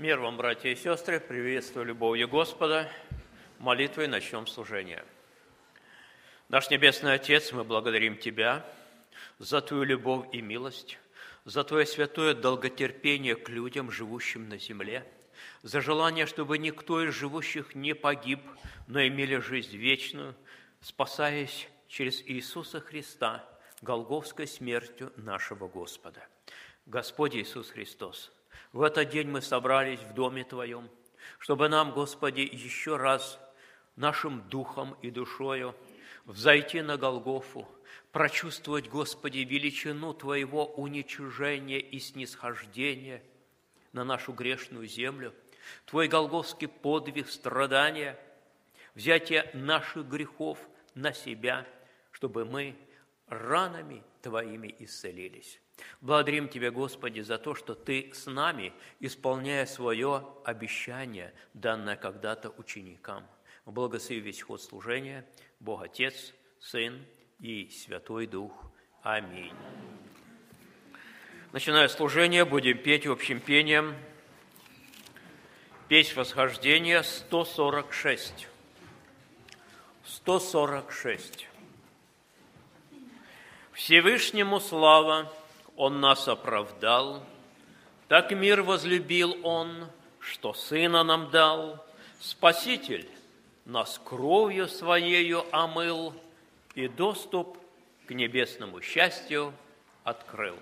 Мир вам, братья и сестры, приветствую любовью Господа. Молитвой начнем служение. Наш Небесный Отец, мы благодарим Тебя за Твою любовь и милость, за Твое святое долготерпение к людям, живущим на земле, за желание, чтобы никто из живущих не погиб, но имели жизнь вечную, спасаясь через Иисуса Христа, голговской смертью нашего Господа. Господь Иисус Христос – в этот день мы собрались в Доме Твоем, чтобы нам, Господи, еще раз нашим духом и душою взойти на Голгофу, прочувствовать, Господи, величину Твоего уничижения и снисхождения на нашу грешную землю, Твой голговский подвиг страдания, взятие наших грехов на себя, чтобы мы ранами Твоими исцелились. Благодарим Тебя, Господи, за то, что Ты с нами, исполняя свое обещание, данное когда-то ученикам. Благослови весь ход служения, Бог Отец, Сын и Святой Дух. Аминь. Начиная служение, будем петь общим пением Песнь восхождения 146. 146. Всевышнему слава, он нас оправдал, так мир возлюбил Он, что Сына нам дал. Спаситель нас кровью Своею омыл и доступ к небесному счастью открыл.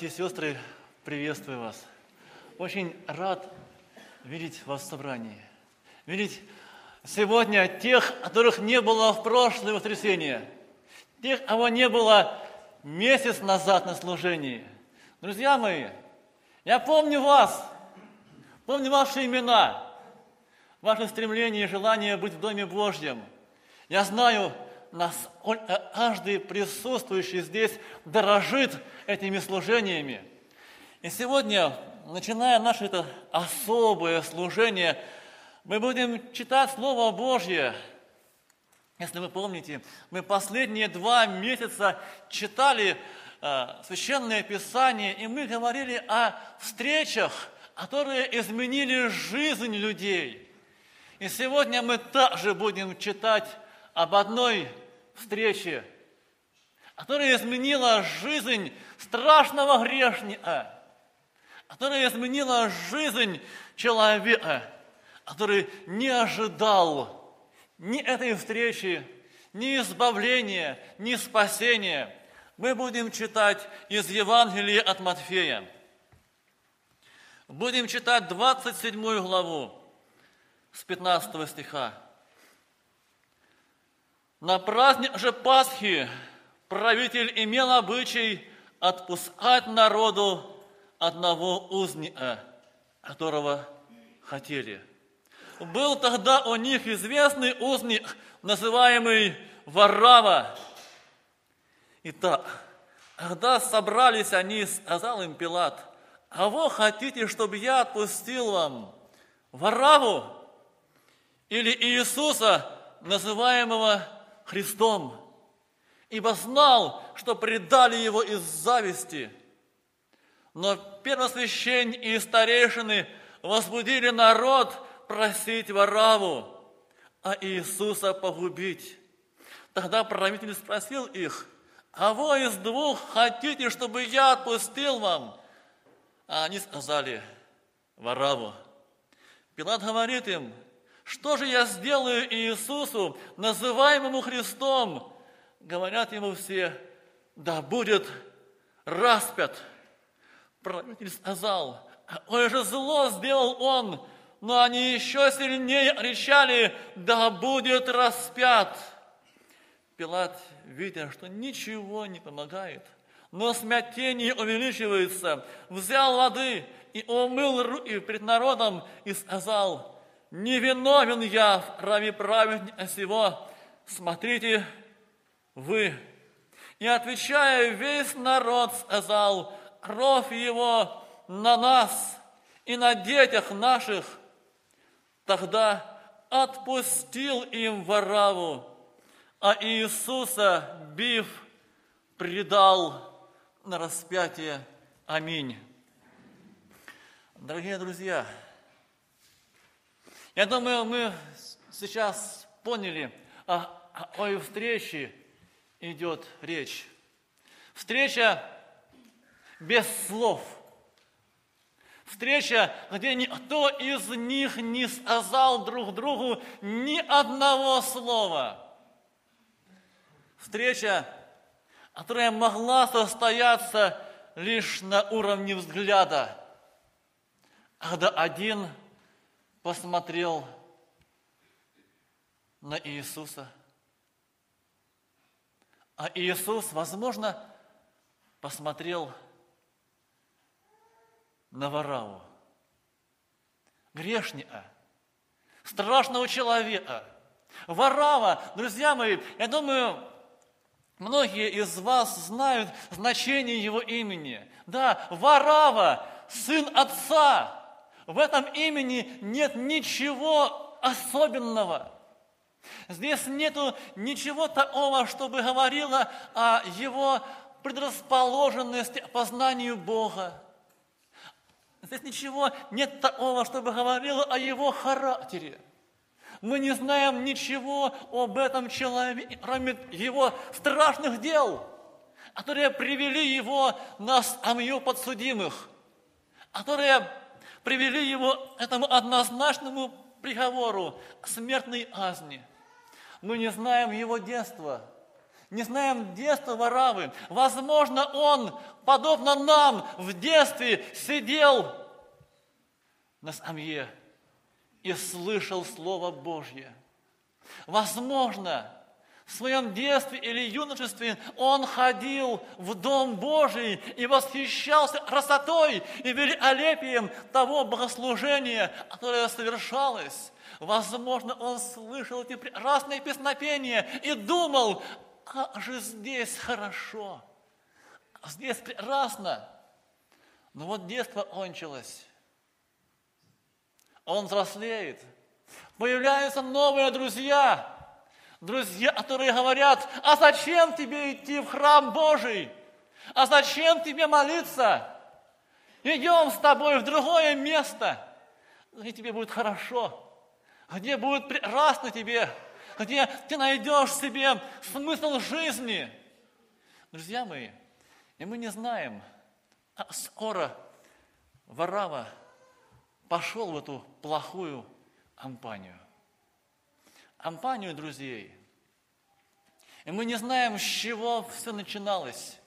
Братья и сестры, приветствую вас. Очень рад видеть вас в собрании. Видеть сегодня тех, которых не было в прошлое воскресенье. Тех, кого не было месяц назад на служении. Друзья мои, я помню вас, помню ваши имена, ваше стремление и желание быть в Доме Божьем. Я знаю, насколько каждый присутствующий здесь дорожит этими служениями. И сегодня, начиная наше это особое служение, мы будем читать Слово Божье. Если вы помните, мы последние два месяца читали э, Священное Писание, и мы говорили о встречах, которые изменили жизнь людей. И сегодня мы также будем читать об одной встрече, которая изменила жизнь страшного грешника, которая изменила жизнь человека, который не ожидал ни этой встречи, ни избавления, ни спасения. Мы будем читать из Евангелия от Матфея. Будем читать 27 главу с 15 стиха. На праздник же Пасхи правитель имел обычай отпускать народу одного узника, которого хотели. Был тогда у них известный узник, называемый Варрава. Итак, когда собрались они, сказал им Пилат, а вы хотите, чтобы я отпустил вам Варраву или Иисуса, называемого Христом, ибо знал, что предали его из зависти. Но первосвященники и старейшины возбудили народ просить Вараву, а Иисуса погубить. Тогда правитель спросил их, вы из двух хотите, чтобы я отпустил вам? А они сказали, Вараву. Пилат говорит им, что же я сделаю Иисусу, называемому Христом? Говорят ему все, да будет распят. Правитель сказал, ой же зло сделал он, но они еще сильнее кричали, да будет распят. Пилат, видя, что ничего не помогает, но смятение увеличивается, взял воды и умыл руки перед народом и сказал, не виновен я в крови праведника сего, смотрите вы. И отвечая, весь народ сказал, кровь его на нас и на детях наших. Тогда отпустил им Вараву, а Иисуса, бив, предал на распятие. Аминь. Дорогие друзья, я думаю, мы сейчас поняли, о какой встрече идет речь. Встреча без слов. Встреча, где никто из них не сказал друг другу ни одного слова. Встреча, которая могла состояться лишь на уровне взгляда, когда один – посмотрел на Иисуса. А Иисус, возможно, посмотрел на Вараву, грешника, страшного человека. Варава, друзья мои, я думаю, многие из вас знают значение его имени. Да, Варава, сын отца, в этом имени нет ничего особенного. Здесь нету ничего такого, чтобы говорило о его предрасположенности к познанию Бога. Здесь ничего нет такого, чтобы говорило о его характере. Мы не знаем ничего об этом человеке, кроме его страшных дел, которые привели его на скамью подсудимых, которые привели его к этому однозначному приговору, смертной казни. Мы не знаем его детства, не знаем детства Варавы. Возможно, он, подобно нам, в детстве сидел на скамье и слышал Слово Божье. Возможно, в своем детстве или юношестве он ходил в Дом Божий и восхищался красотой и великолепием того богослужения, которое совершалось. Возможно, он слышал эти прекрасные песнопения и думал, как же здесь хорошо, здесь прекрасно. Но вот детство кончилось. Он взрослеет. Появляются новые друзья. Друзья, которые говорят, а зачем тебе идти в храм Божий? А зачем тебе молиться? Идем с тобой в другое место, где тебе будет хорошо, где будет прекрасно тебе, где ты найдешь себе смысл жизни. Друзья мои, и мы не знаем, а скоро Варава пошел в эту плохую компанию. Компанию друзей. И мы не знаем, с чего все начиналось.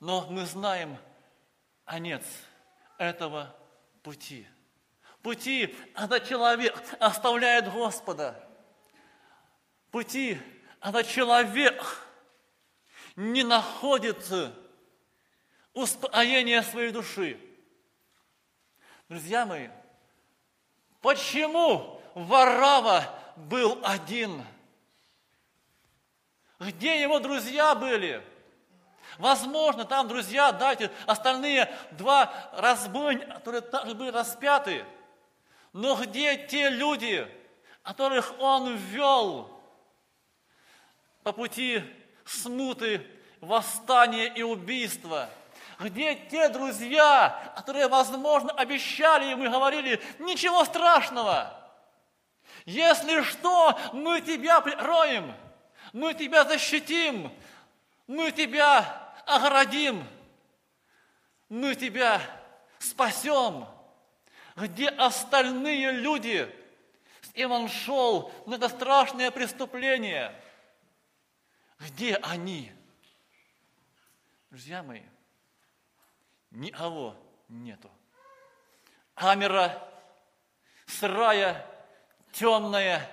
Но мы знаем конец этого пути – пути, когда человек оставляет Господа, пути, когда человек не находит успокоения своей души. Друзья мои, почему Варава был один? Где его друзья были? Возможно, там друзья, дайте остальные два разбойника, которые также были распяты – но где те люди, которых он ввел по пути смуты, восстания и убийства? Где те друзья, которые, возможно, обещали ему и говорили, ничего страшного, если что, мы тебя прикроем, мы тебя защитим, мы тебя оградим, мы тебя спасем где остальные люди? С он шел на это страшное преступление? Где они? Друзья мои, никого нету. Камера сырая, темная,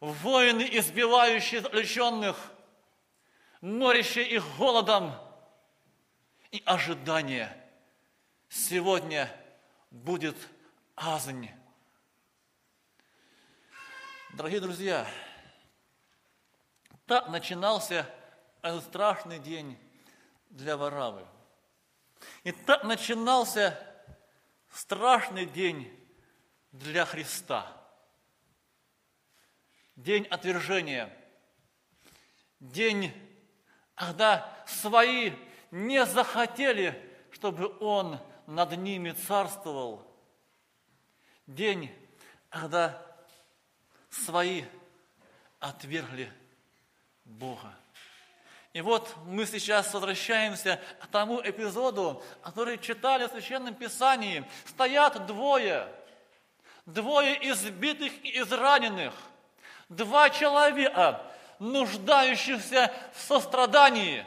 воины, избивающие заключенных, морящие их голодом и ожидание. Сегодня – будет азань. Дорогие друзья, так начинался этот страшный день для Варавы. И так начинался страшный день для Христа. День отвержения. День, когда свои не захотели, чтобы Он над ними царствовал. День, когда свои отвергли Бога. И вот мы сейчас возвращаемся к тому эпизоду, который читали в Священном Писании. Стоят двое, двое избитых и израненных, два человека, нуждающихся в сострадании.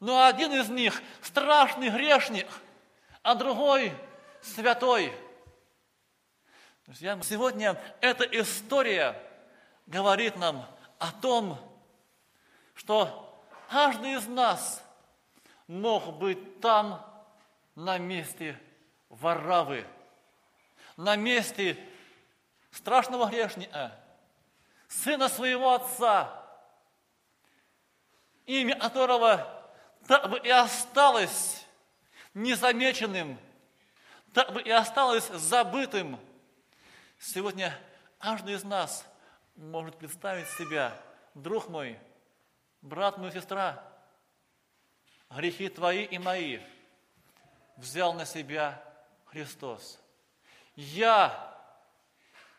Но один из них страшный грешник – а другой святой. Друзья, сегодня эта история говорит нам о том, что каждый из нас мог быть там, на месте Варавы, на месте страшного грешника, сына своего отца, имя которого так бы и осталось незамеченным, так бы и осталось забытым. Сегодня каждый из нас может представить себя, друг мой, брат мой, сестра, грехи твои и мои взял на себя Христос. Я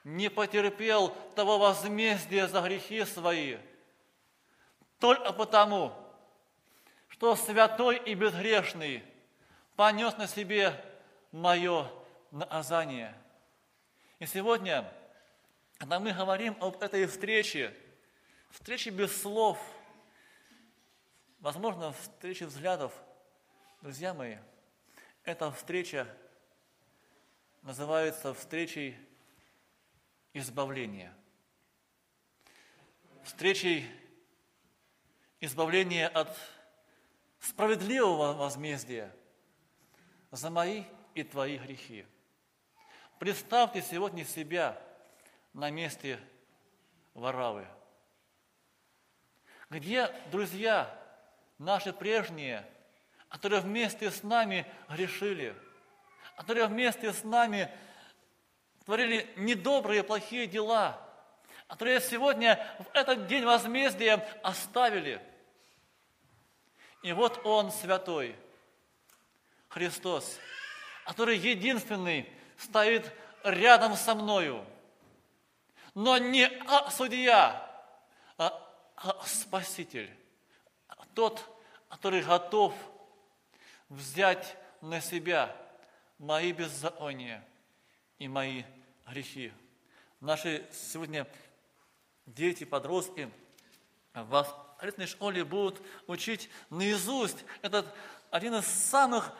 не потерпел того возмездия за грехи свои, только потому, что святой и безгрешный – понес на себе мое наказание. И сегодня, когда мы говорим об этой встрече, Встречи без слов, возможно, встречи взглядов, друзья мои, эта встреча называется встречей избавления. Встречей избавления от справедливого возмездия за мои и твои грехи. Представьте сегодня себя на месте Варавы. Где друзья наши прежние, которые вместе с нами грешили, которые вместе с нами творили недобрые, плохие дела, которые сегодня в этот день возмездия оставили. И вот Он, святой, Христос, который единственный стоит рядом со мною, но не а, судья, а, а Спаситель, тот, который готов взять на себя мои беззакония и мои грехи. Наши сегодня дети, подростки в воскресной школе будут учить наизусть этот один из самых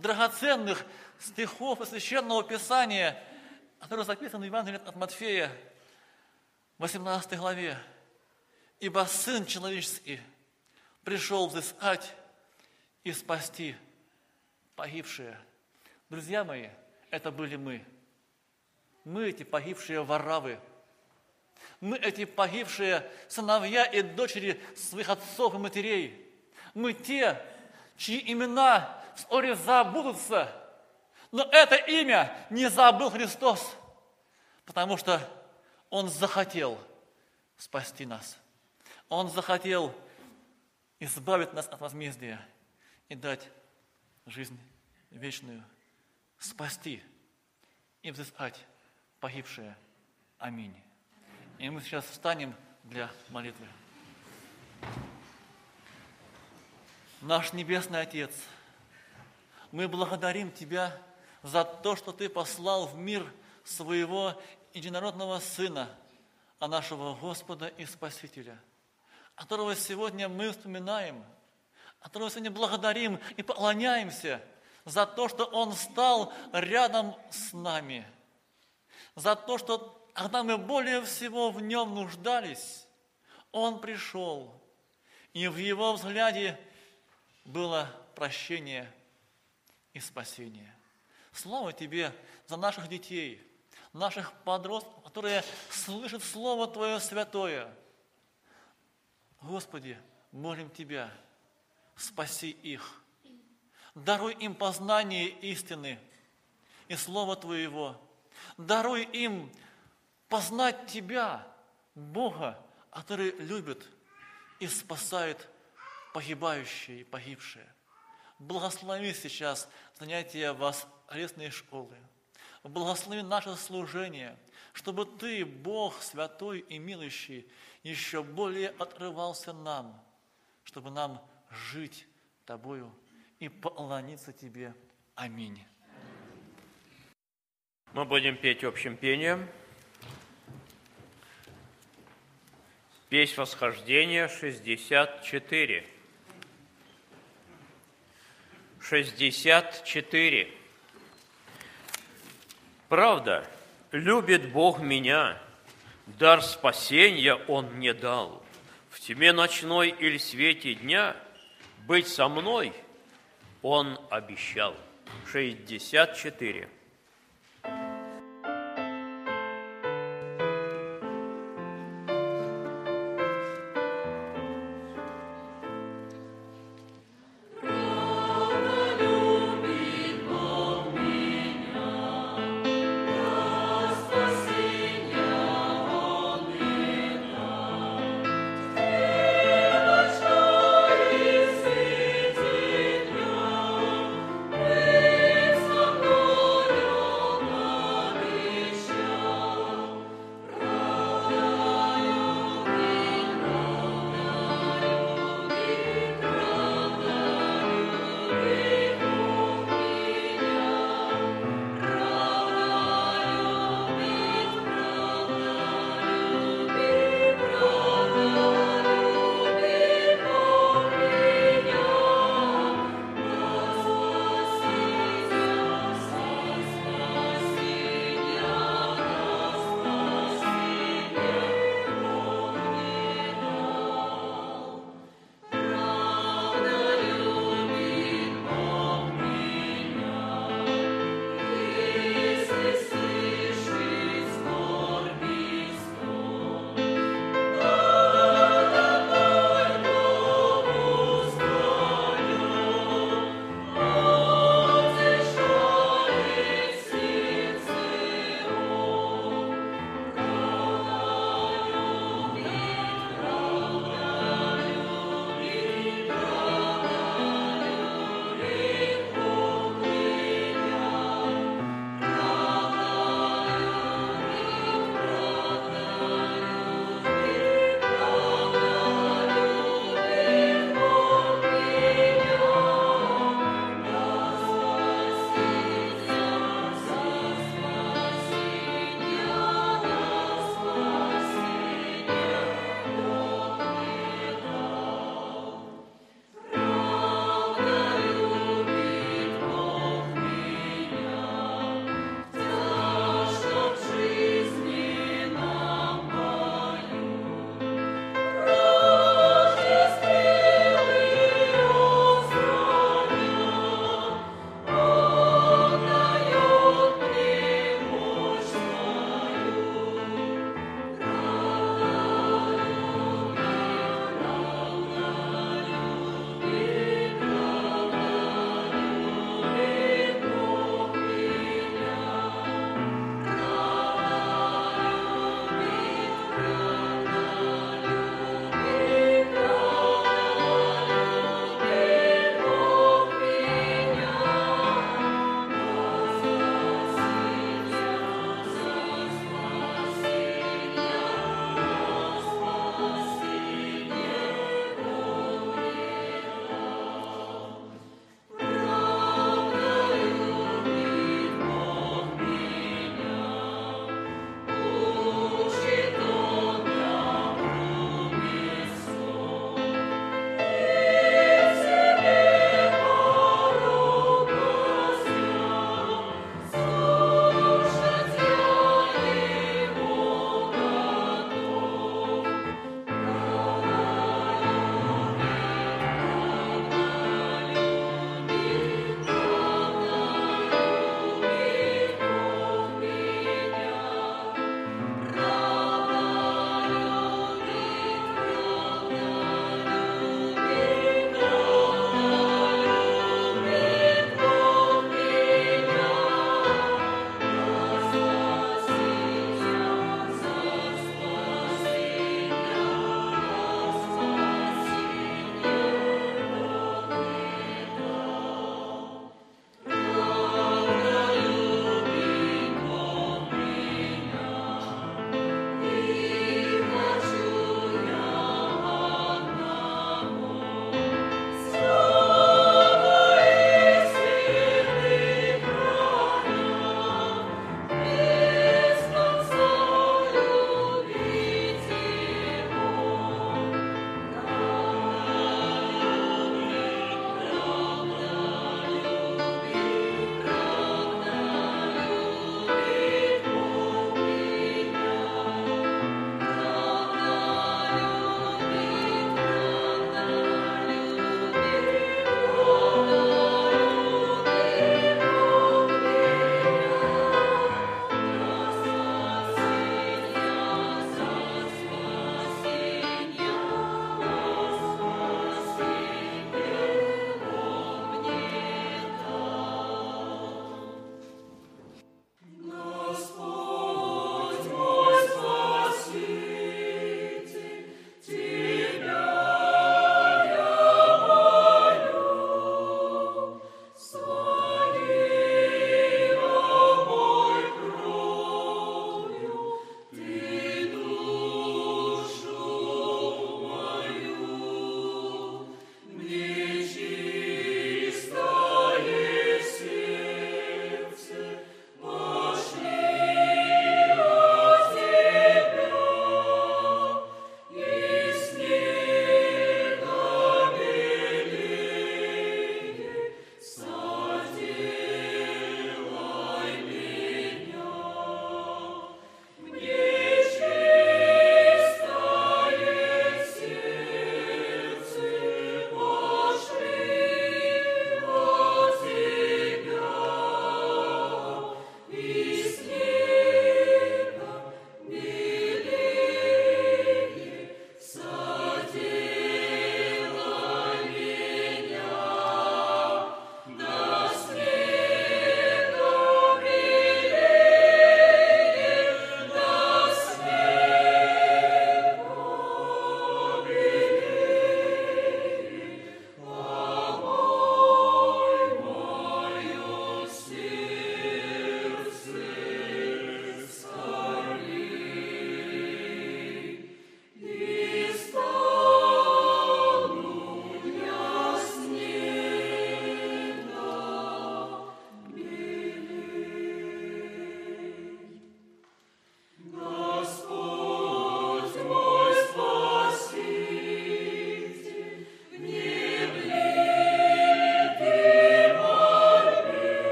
драгоценных стихов из Священного Писания, который записан в Евангелии от Матфея, 18 главе. «Ибо Сын Человеческий пришел взыскать и спасти погибшие». Друзья мои, это были мы. Мы, эти погибшие воравы. Мы, эти погибшие сыновья и дочери своих отцов и матерей. Мы те, чьи имена вскоре забудутся. Но это имя не забыл Христос, потому что Он захотел спасти нас. Он захотел избавить нас от возмездия и дать жизнь вечную, спасти и взыскать погибшие. Аминь. И мы сейчас встанем для молитвы. Наш Небесный Отец, мы благодарим Тебя за то, что Ты послал в мир своего единородного Сына, а нашего Господа и Спасителя, которого сегодня мы вспоминаем, которого сегодня благодарим и поклоняемся за то, что Он стал рядом с нами, за то, что когда мы более всего в Нем нуждались, Он пришел, и в Его взгляде – было прощение и спасение. Слава Тебе за наших детей, наших подростков, которые слышат Слово Твое святое. Господи, молим Тебя, спаси их. Даруй им познание истины и Слова Твоего. Даруй им познать Тебя, Бога, который любит и спасает погибающие и погибшие. Благослови сейчас занятия воскресной школы. Благослови наше служение, чтобы Ты, Бог святой и милующий, еще более отрывался нам, чтобы нам жить Тобою и поклониться Тебе. Аминь. Мы будем петь общим пением. Песнь восхождения 64. 64. Правда, любит Бог меня, дар спасения Он мне дал. В тьме ночной или свете дня быть со мной Он обещал. 64.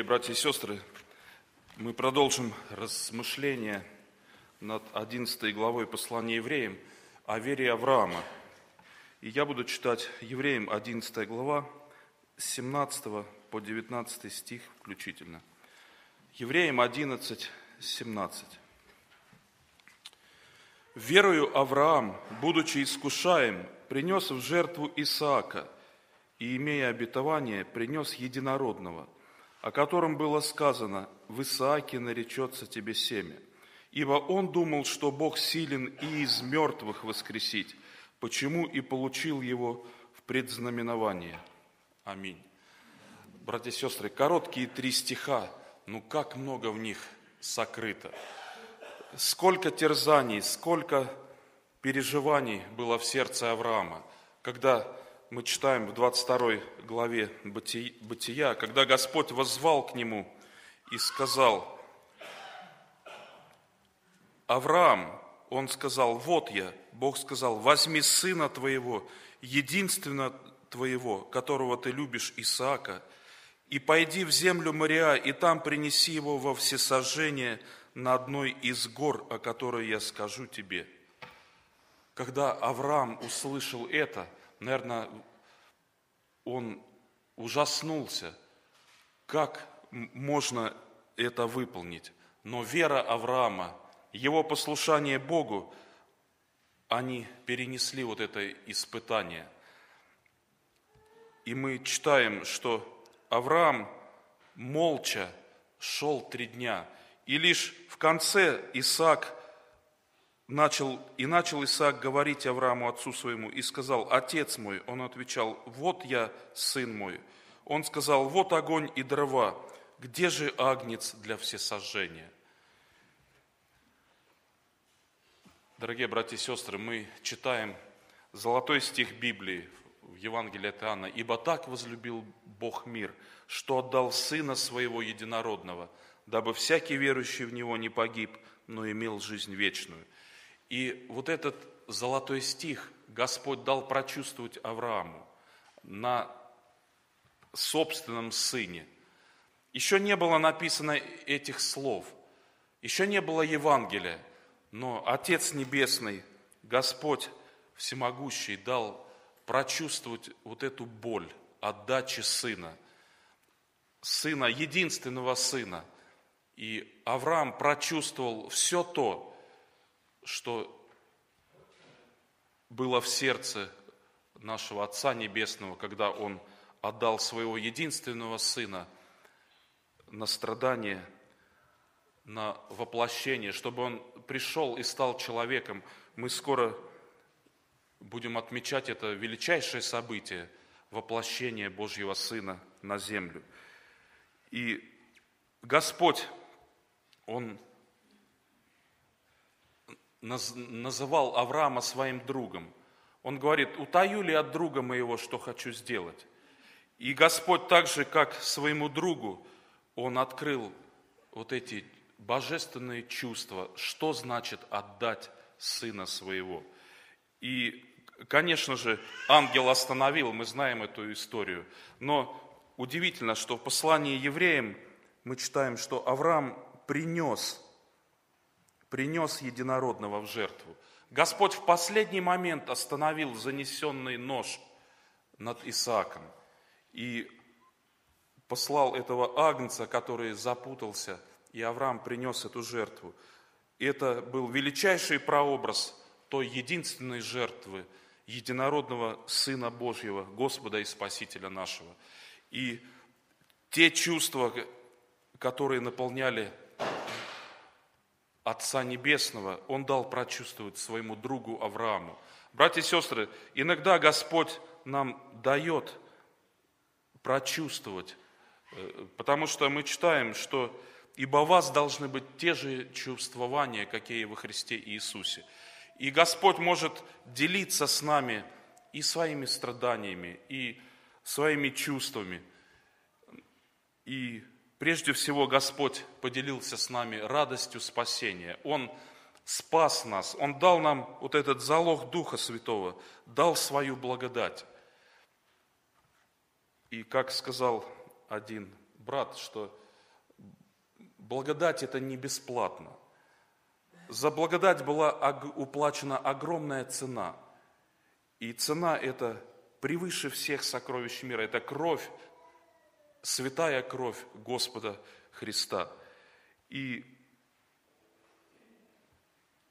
Дорогие братья и сестры, мы продолжим размышления над 11 главой послания евреям о вере Авраама. И я буду читать евреям 11 глава, с 17 по 19 стих включительно. Евреям 11, 17. «Верою Авраам, будучи искушаем, принес в жертву Исаака, и, имея обетование, принес единородного, о котором было сказано, в Исааке наречется тебе семя. Ибо он думал, что Бог силен и из мертвых воскресить, почему и получил его в предзнаменование. Аминь. Братья и сестры, короткие три стиха, ну как много в них сокрыто. Сколько терзаний, сколько переживаний было в сердце Авраама, когда мы читаем в 22 главе Бытия, когда Господь воззвал к нему и сказал, Авраам, он сказал, вот я, Бог сказал, возьми сына твоего, единственно твоего, которого ты любишь, Исаака, и пойди в землю Мария, и там принеси его во всесожжение на одной из гор, о которой я скажу тебе. Когда Авраам услышал это – наверное, он ужаснулся, как можно это выполнить. Но вера Авраама, его послушание Богу, они перенесли вот это испытание. И мы читаем, что Авраам молча шел три дня, и лишь в конце Исаак начал, и начал Исаак говорить Аврааму, отцу своему, и сказал, «Отец мой». Он отвечал, «Вот я, сын мой». Он сказал, «Вот огонь и дрова, где же агнец для всесожжения?» Дорогие братья и сестры, мы читаем золотой стих Библии в Евангелии от Иоанна. «Ибо так возлюбил Бог мир, что отдал Сына Своего Единородного, дабы всякий верующий в Него не погиб, но имел жизнь вечную». И вот этот золотой стих Господь дал прочувствовать Аврааму на собственном сыне. Еще не было написано этих слов, еще не было Евангелия, но Отец Небесный, Господь Всемогущий дал прочувствовать вот эту боль отдачи сына, сына, единственного сына. И Авраам прочувствовал все то, что было в сердце нашего Отца Небесного, когда Он отдал своего единственного Сына на страдание, на воплощение, чтобы Он пришел и стал человеком. Мы скоро будем отмечать это величайшее событие – воплощение Божьего Сына на землю. И Господь, Он называл Авраама своим другом. Он говорит, утаю ли от друга моего, что хочу сделать? И Господь так же, как своему другу, Он открыл вот эти божественные чувства, что значит отдать сына своего. И, конечно же, ангел остановил, мы знаем эту историю, но удивительно, что в послании евреям мы читаем, что Авраам принес принес единородного в жертву. Господь в последний момент остановил занесенный нож над Исааком и послал этого агнца, который запутался, и Авраам принес эту жертву. Это был величайший прообраз той единственной жертвы, единородного Сына Божьего, Господа и Спасителя нашего. И те чувства, которые наполняли Отца Небесного Он дал прочувствовать своему другу Аврааму. Братья и сестры, иногда Господь нам дает прочувствовать, э, потому что мы читаем, что «Ибо у вас должны быть те же чувствования, какие во Христе Иисусе». И Господь может делиться с нами и своими страданиями, и своими чувствами. И Прежде всего, Господь поделился с нами радостью спасения. Он спас нас, Он дал нам вот этот залог Духа Святого, дал свою благодать. И как сказал один брат, что благодать это не бесплатно. За благодать была уплачена огромная цена. И цена это превыше всех сокровищ мира. Это кровь, святая кровь Господа Христа. И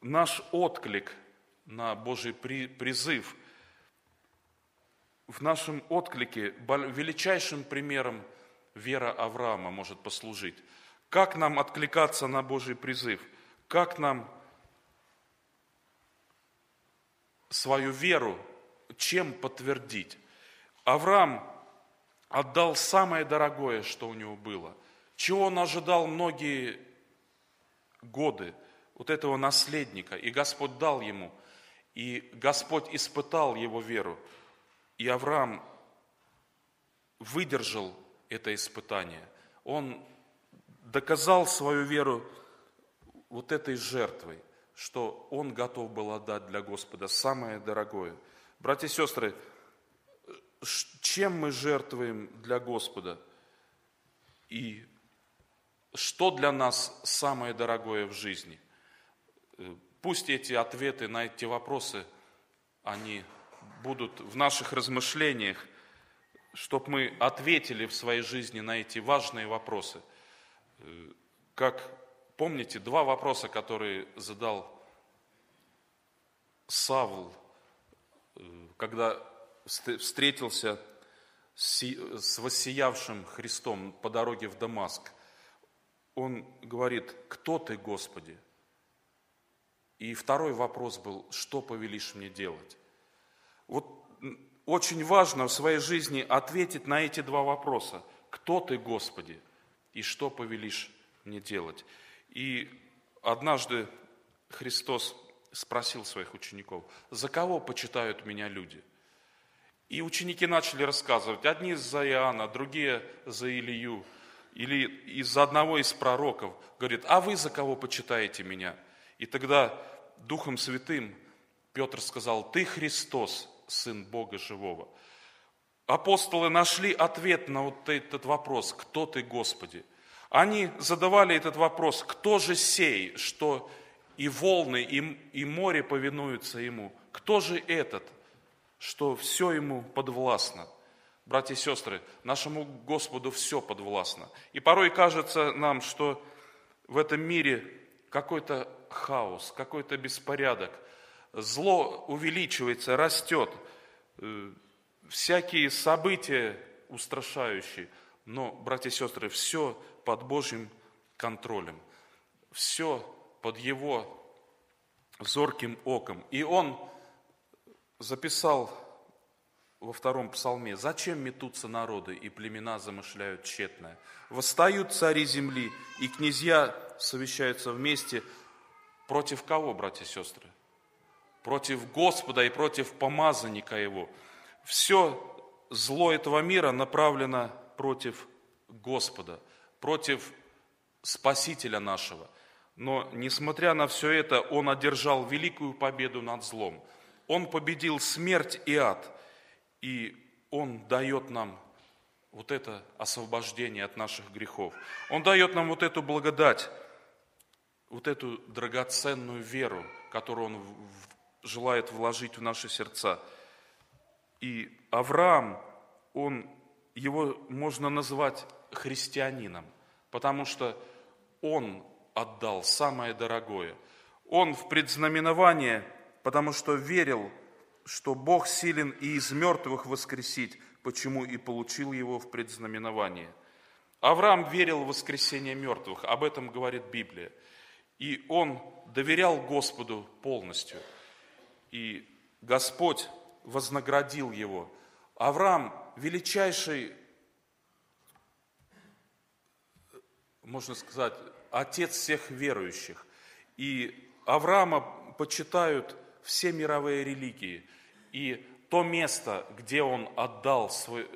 наш отклик на Божий призыв, в нашем отклике величайшим примером вера Авраама может послужить. Как нам откликаться на Божий призыв? Как нам свою веру чем подтвердить? Авраам отдал самое дорогое, что у него было, чего он ожидал многие годы, вот этого наследника, и Господь дал ему, и Господь испытал его веру, и Авраам выдержал это испытание. Он доказал свою веру вот этой жертвой, что он готов был отдать для Господа самое дорогое. Братья и сестры, чем мы жертвуем для Господа? И что для нас самое дорогое в жизни? Э, пусть эти ответы на эти вопросы, они будут в наших размышлениях, чтобы мы ответили в своей жизни на эти важные вопросы. Э, как помните, два вопроса, которые задал Савл, э, когда встретился с воссиявшим Христом по дороге в Дамаск, он говорит, кто ты, Господи? И второй вопрос был, что повелишь мне делать? Вот очень важно в своей жизни ответить на эти два вопроса. Кто ты, Господи, и что повелишь мне делать? И однажды Христос спросил своих учеников, за кого почитают меня люди? И ученики начали рассказывать, одни за Иоанна, другие за Илью, или из-за одного из пророков. Говорит, а вы за кого почитаете меня? И тогда Духом Святым Петр сказал, ты Христос, Сын Бога Живого. Апостолы нашли ответ на вот этот вопрос, кто ты, Господи? Они задавали этот вопрос, кто же сей, что и волны, и, и море повинуются ему? Кто же этот, что все ему подвластно. Братья и сестры, нашему Господу все подвластно. И порой кажется нам, что в этом мире какой-то хаос, какой-то беспорядок. Зло увеличивается, растет. Э, всякие события устрашающие. Но, братья и сестры, все под Божьим контролем. Все под Его зорким оком. И Он записал во втором псалме, «Зачем метутся народы, и племена замышляют тщетное? Восстают цари земли, и князья совещаются вместе. Против кого, братья и сестры? Против Господа и против помазанника Его. Все зло этого мира направлено против Господа, против Спасителя нашего. Но, несмотря на все это, Он одержал великую победу над злом – он победил смерть и ад, и Он дает нам вот это освобождение от наших грехов. Он дает нам вот эту благодать, вот эту драгоценную веру, которую Он желает вложить в наши сердца. И Авраам, он, его можно назвать христианином, потому что он отдал самое дорогое. Он в предзнаменование – потому что верил, что Бог силен и из мертвых воскресить, почему и получил его в предзнаменование. Авраам верил в воскресение мертвых, об этом говорит Библия. И он доверял Господу полностью. И Господь вознаградил его. Авраам величайший, можно сказать, отец всех верующих. И Авраама почитают все мировые религии. И то место, где он отдал свой,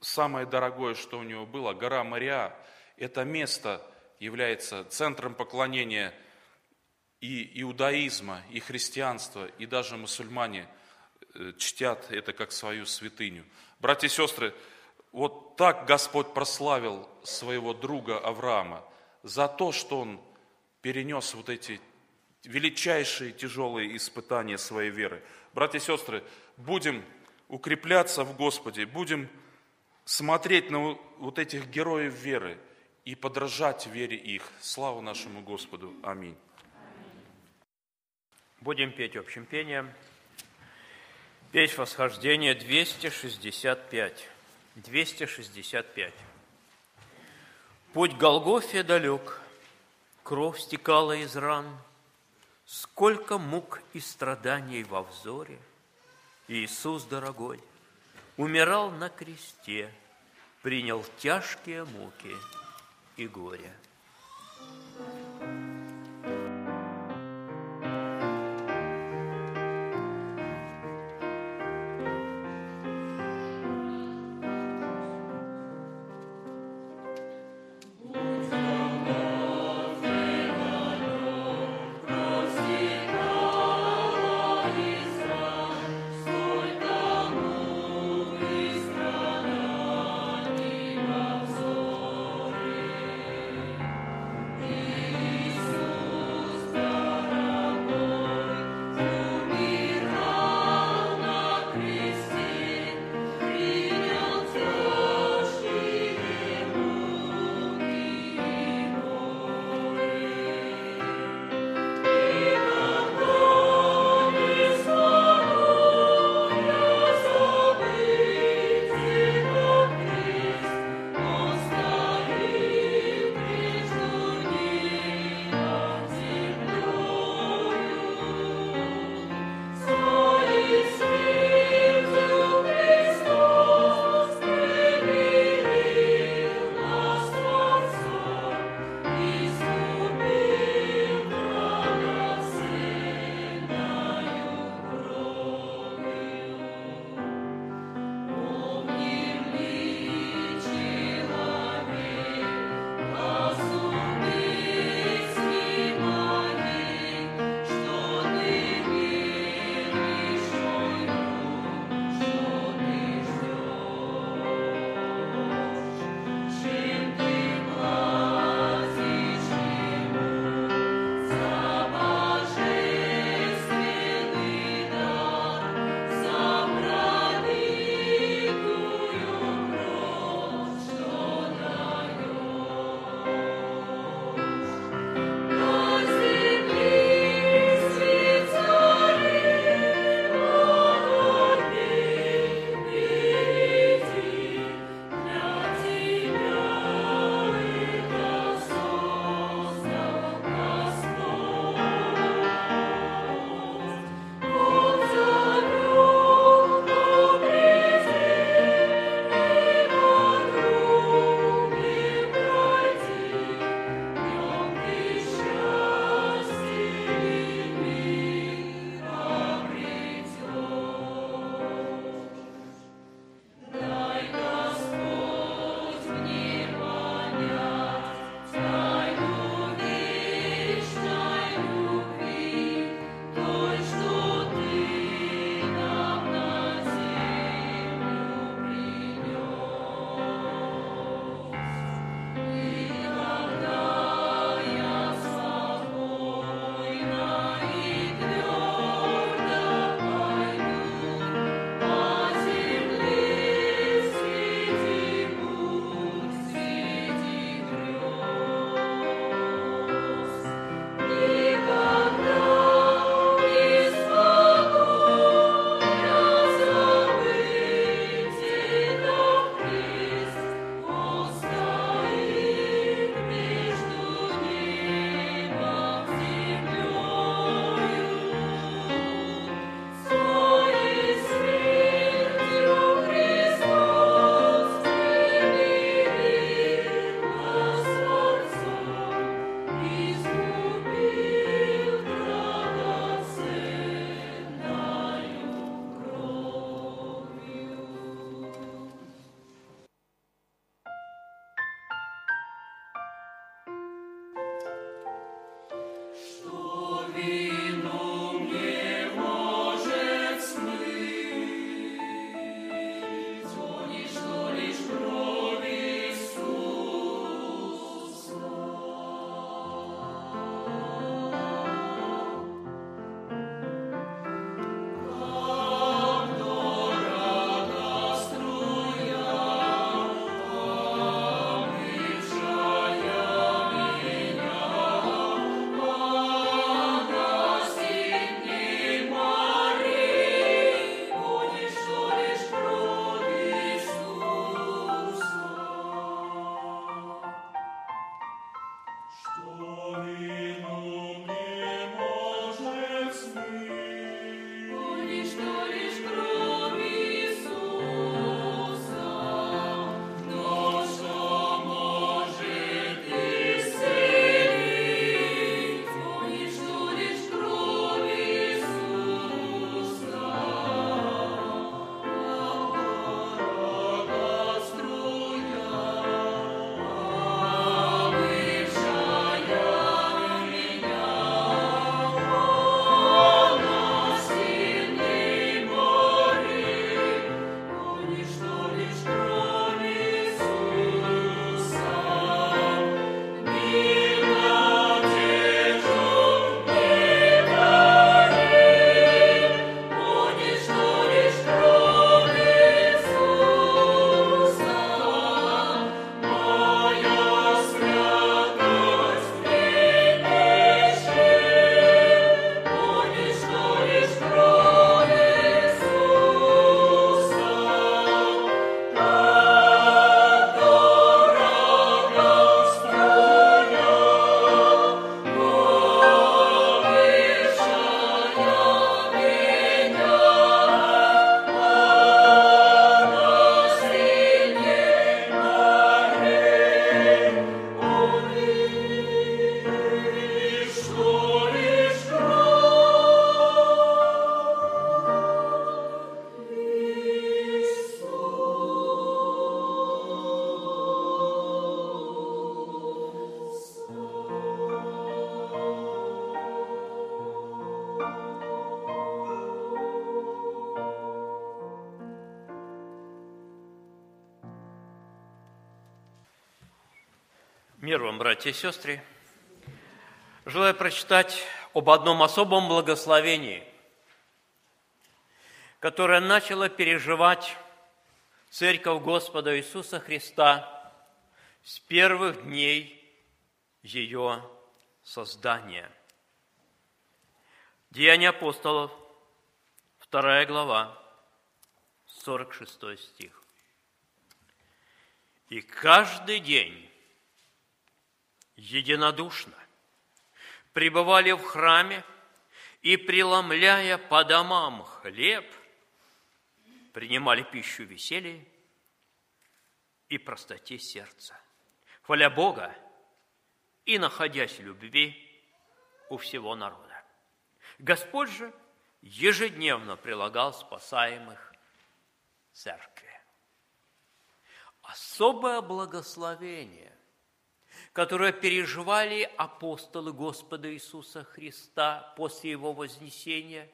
самое дорогое, что у него было, гора Мария, это место является центром поклонения и иудаизма, и христианства, и даже мусульмане э, чтят это как свою святыню. Братья и сестры, вот так Господь прославил своего друга Авраама. за то, что он перенес вот эти величайшие тяжелые испытания своей веры. Братья и сестры, будем укрепляться в Господе, будем смотреть на вот этих героев веры и подражать вере их. Слава нашему Господу. Аминь. Будем петь общим пением. Петь восхождение 265. 265. Путь Голгофе далек, кровь стекала из ран, Сколько мук и страданий во взоре. Иисус дорогой умирал на кресте, Принял тяжкие муки и горе. Братья и сестры. Желаю прочитать об одном особом благословении, которое начало переживать Церковь Господа Иисуса Христа с первых дней ее создания. Деяния апостолов, 2 глава, 46 стих. «И каждый день единодушно пребывали в храме и, преломляя по домам хлеб, принимали пищу веселья и простоте сердца, хваля Бога и находясь в любви у всего народа. Господь же ежедневно прилагал спасаемых церкви. Особое благословение которое переживали апостолы Господа Иисуса Христа после Его вознесения.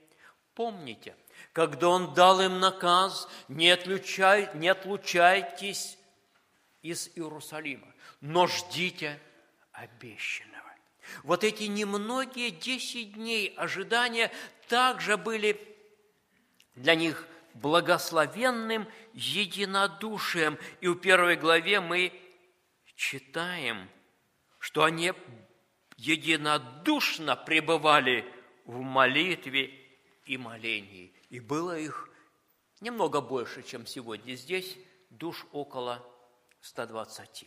Помните, когда Он дал им наказ, не, отлучай, не отлучайтесь из Иерусалима, но ждите обещанного. Вот эти немногие десять дней ожидания также были для них благословенным единодушием. И в первой главе мы читаем – что они единодушно пребывали в молитве и молении. И было их немного больше, чем сегодня здесь, душ около 120.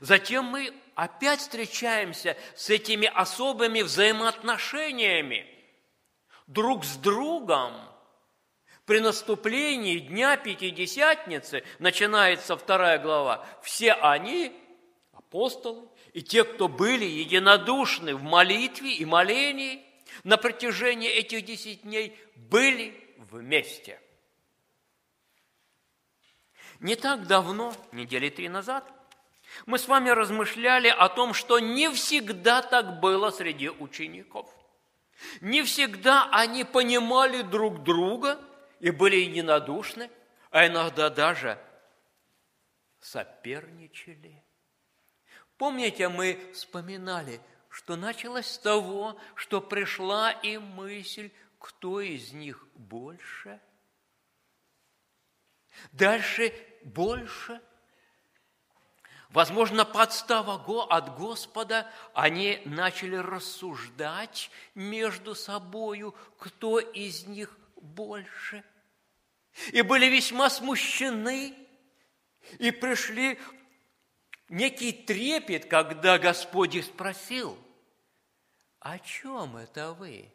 Затем мы опять встречаемся с этими особыми взаимоотношениями друг с другом. При наступлении Дня Пятидесятницы, начинается вторая глава, все они апостолы и те, кто были единодушны в молитве и молении на протяжении этих десяти дней, были вместе. Не так давно, недели три назад, мы с вами размышляли о том, что не всегда так было среди учеников. Не всегда они понимали друг друга и были единодушны, а иногда даже соперничали – Помните, мы вспоминали, что началось с того, что пришла и мысль, кто из них больше. Дальше больше. Возможно, подстава от Господа, они начали рассуждать между собою, кто из них больше. И были весьма смущены, и пришли некий трепет, когда Господь их спросил, о чем это вы,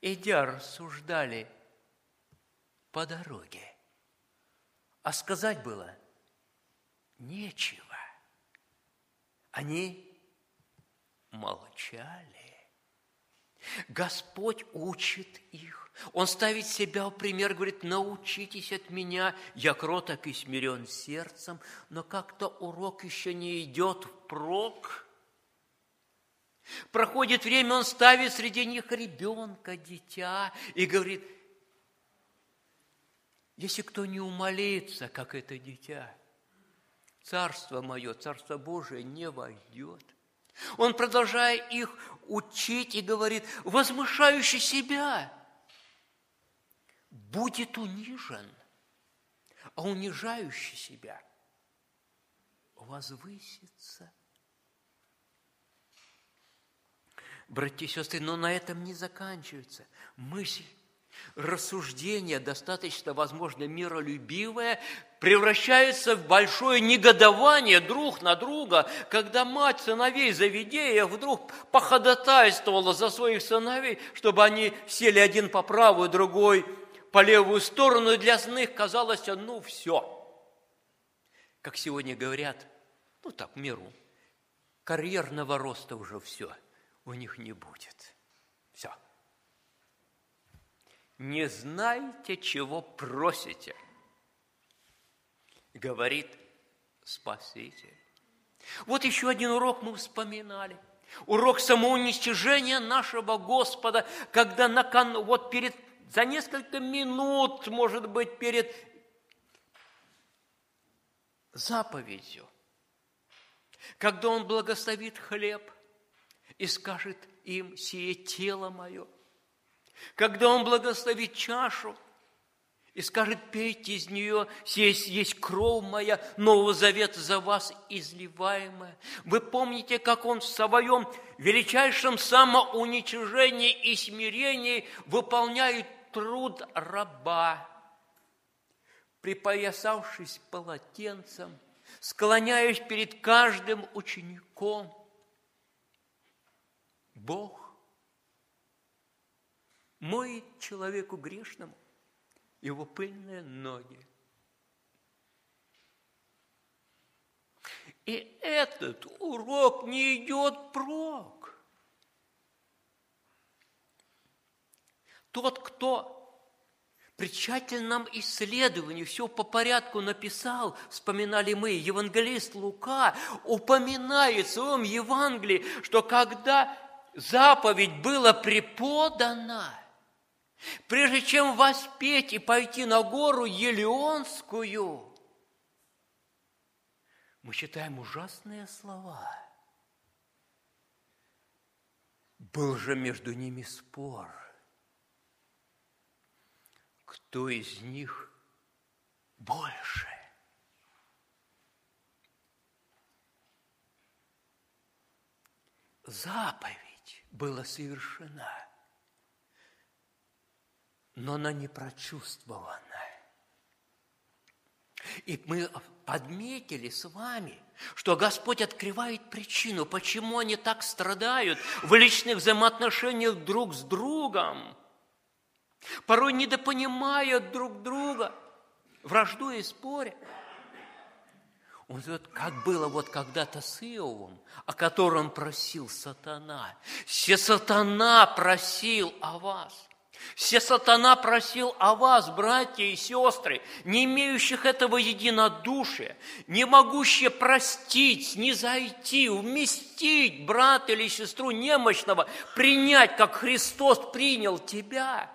идя рассуждали по дороге? А сказать было нечего. Они молчали. Господь учит их. Он ставит себя в пример, говорит, научитесь от меня, я кроток и смирен сердцем, но как-то урок еще не идет впрок. Проходит время, он ставит среди них ребенка, дитя, и говорит, если кто не умолится, как это дитя, царство мое, царство Божие не войдет. Он, продолжая их учить, и говорит, возмышающий себя – будет унижен, а унижающий себя возвысится. Братья и сестры, но на этом не заканчивается. Мысль, рассуждение, достаточно, возможно, миролюбивое, превращается в большое негодование друг на друга, когда мать сыновей Завидея вдруг походатайствовала за своих сыновей, чтобы они сели один по правую, другой по левую сторону, и для них казалось, ну все. Как сегодня говорят, ну так, миру, карьерного роста уже все у них не будет. Все. Не знаете, чего просите, говорит Спаситель. Вот еще один урок мы вспоминали. Урок самоуничтожения нашего Господа, когда на кон... вот перед за несколько минут, может быть, перед заповедью когда Он благословит хлеб и скажет им, сие тело мое, когда Он благословит чашу и скажет, пейте из нее, здесь есть кровь моя, Нового Завета за вас изливаемая. Вы помните, как он в своем величайшем самоуничижении и смирении выполняет труд раба, припоясавшись полотенцем, склоняясь перед каждым учеником. Бог моет человеку грешному его пыльные ноги. И этот урок не идет прок. Тот, кто при тщательном исследовании все по порядку написал, вспоминали мы, евангелист Лука упоминает в своем Евангелии, что когда заповедь была преподана – Прежде чем воспеть и пойти на гору Елеонскую, мы читаем ужасные слова. Был же между ними спор. Кто из них больше? Заповедь была совершена – но она не прочувствована. И мы подметили с вами, что Господь открывает причину, почему они так страдают в личных взаимоотношениях друг с другом, порой недопонимая друг друга, враждуя и споря. Он говорит, как было вот когда-то с Иовом, о котором просил сатана. Все сатана просил о вас. Все сатана просил о вас, братья и сестры, не имеющих этого единодушия, не могущие простить, не зайти, вместить брата или сестру немощного, принять, как Христос принял тебя.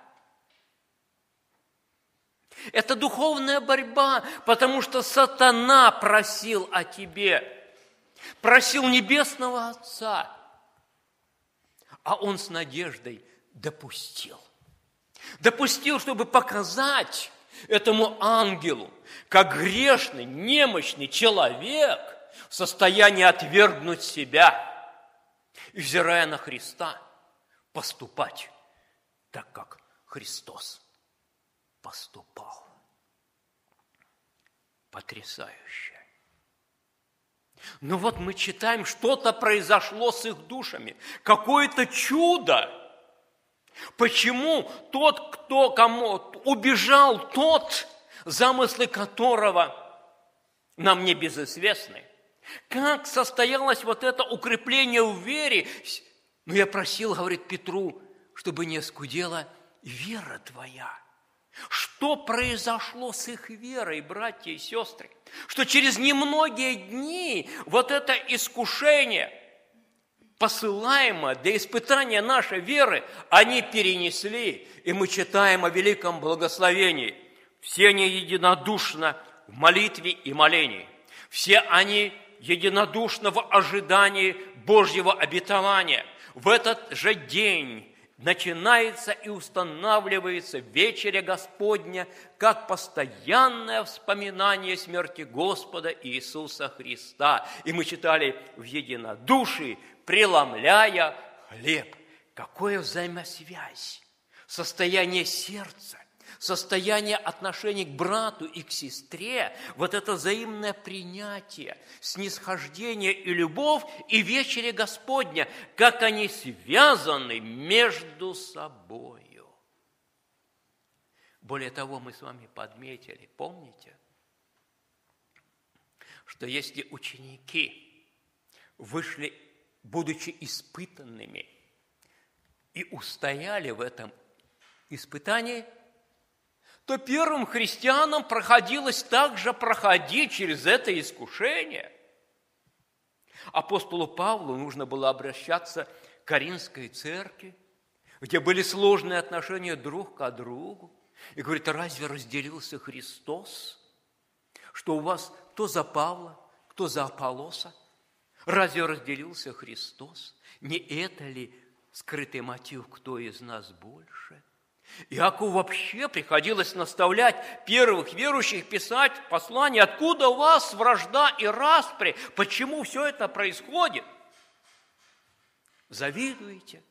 Это духовная борьба, потому что сатана просил о тебе, просил Небесного Отца, а он с надеждой допустил. Допустил, чтобы показать этому ангелу, как грешный, немощный человек в состоянии отвергнуть себя и, взирая на Христа, поступать так, как Христос поступал. Потрясающе. Ну вот мы читаем, что-то произошло с их душами, какое-то чудо – Почему тот, кто кому убежал, тот, замыслы которого нам не безызвестны? Как состоялось вот это укрепление в вере? Но я просил, говорит Петру, чтобы не скудела вера твоя. Что произошло с их верой, братья и сестры? Что через немногие дни вот это искушение – посылаемое для испытания нашей веры, они перенесли, и мы читаем о великом благословении. Все они единодушно в молитве и молении. Все они единодушно в ожидании Божьего обетования. В этот же день начинается и устанавливается вечеря Господня как постоянное вспоминание смерти Господа Иисуса Христа. И мы читали в единодушии преломляя хлеб. Какое взаимосвязь? Состояние сердца, состояние отношений к брату и к сестре, вот это взаимное принятие, снисхождение и любовь, и вечере Господня, как они связаны между собою. Более того, мы с вами подметили, помните, что если ученики вышли будучи испытанными, и устояли в этом испытании, то первым христианам проходилось также проходить через это искушение. Апостолу Павлу нужно было обращаться к Каринской церкви, где были сложные отношения друг к другу. И говорит, разве разделился Христос, что у вас кто за Павла, кто за Аполлоса – Разве разделился Христос? Не это ли скрытый мотив, кто из нас больше? Иакову вообще приходилось наставлять первых верующих писать послание, откуда у вас вражда и распри, почему все это происходит. Завидуете,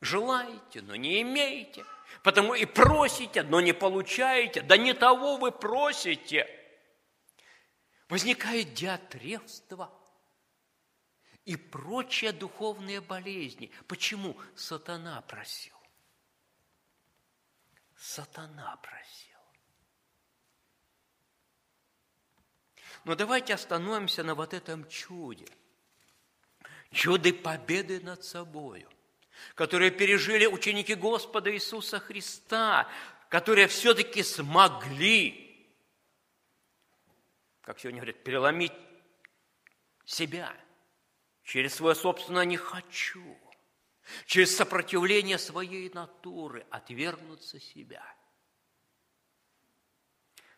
желаете, но не имеете, потому и просите, но не получаете, да не того вы просите. Возникает диатревство и прочие духовные болезни. Почему? Сатана просил. Сатана просил. Но давайте остановимся на вот этом чуде. Чуде победы над собою, которые пережили ученики Господа Иисуса Христа, которые все-таки смогли, как сегодня говорят, переломить себя через свое собственное «не хочу», через сопротивление своей натуры отвергнуться себя,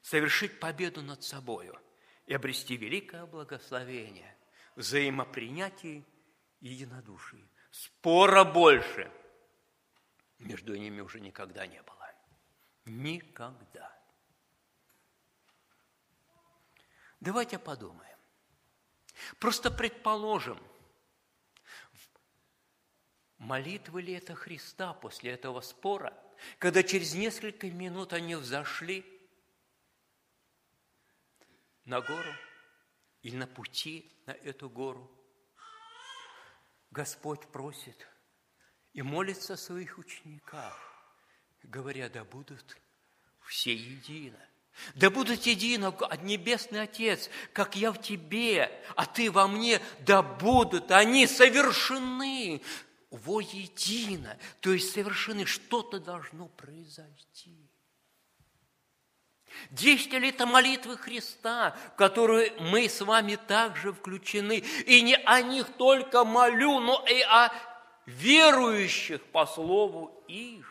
совершить победу над собою и обрести великое благословение, взаимопринятие и единодушие. Спора больше между ними уже никогда не было. Никогда. Давайте подумаем. Просто предположим – Молитвы ли это Христа после этого спора, когда через несколько минут они взошли на гору или на пути на эту гору? Господь просит и молится о своих учениках, говоря, да будут все едино. Да будут едино, Небесный Отец, как я в Тебе, а Ты во мне, да будут они совершены воедино, то есть совершены, что-то должно произойти. Действие ли это молитвы Христа, в которую мы с вами также включены, и не о них только молю, но и о верующих по слову их,